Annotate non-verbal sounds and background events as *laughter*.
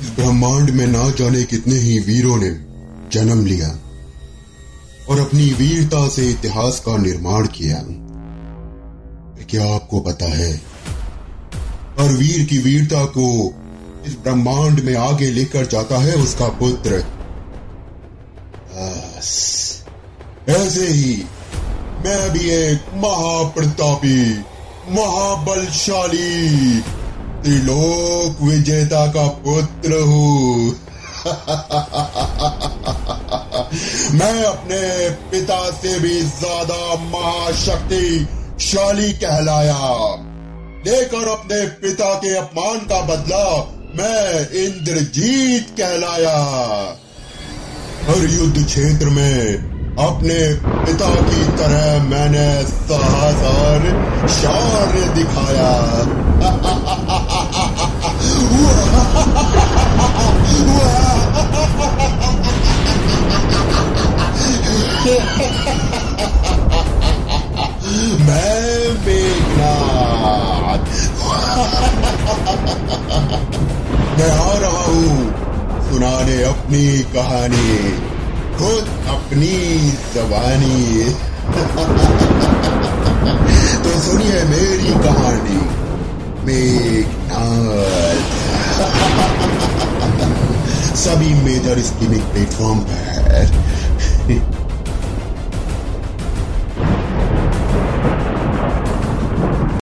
इस ब्रह्मांड में ना जाने कितने ही वीरों ने जन्म लिया और अपनी वीरता से इतिहास का निर्माण किया। क्या आपको पता है, हर वीर की वीरता को इस ब्रह्मांड में आगे लेकर जाता है उसका पुत्र? ऐसे ही मैं भी एक महाप्रतापी, महाबलशाली त्रिलोक विजेता का पुत्र हूँ। मैं अपने पिता से भी ज़्यादा महाशक्तिशाली कहलाया। लेकर अपने पिता के अपमान का बदला मैं इंद्रजीत कहलाया। हर युद्ध क्षेत्र में अपने पिता की तरह मैंने साहस और शौर्य दिखाया। *laughs* मैं आ रहा हूँ, सुनाने अपनी कहानी। खुद अपनी जबानी *laughs* तो सुनिए मेरी कहानी। मेघनाथ। *laughs* सभी मेजर स्ट्रीमिंग प्लेटफॉर्म पर।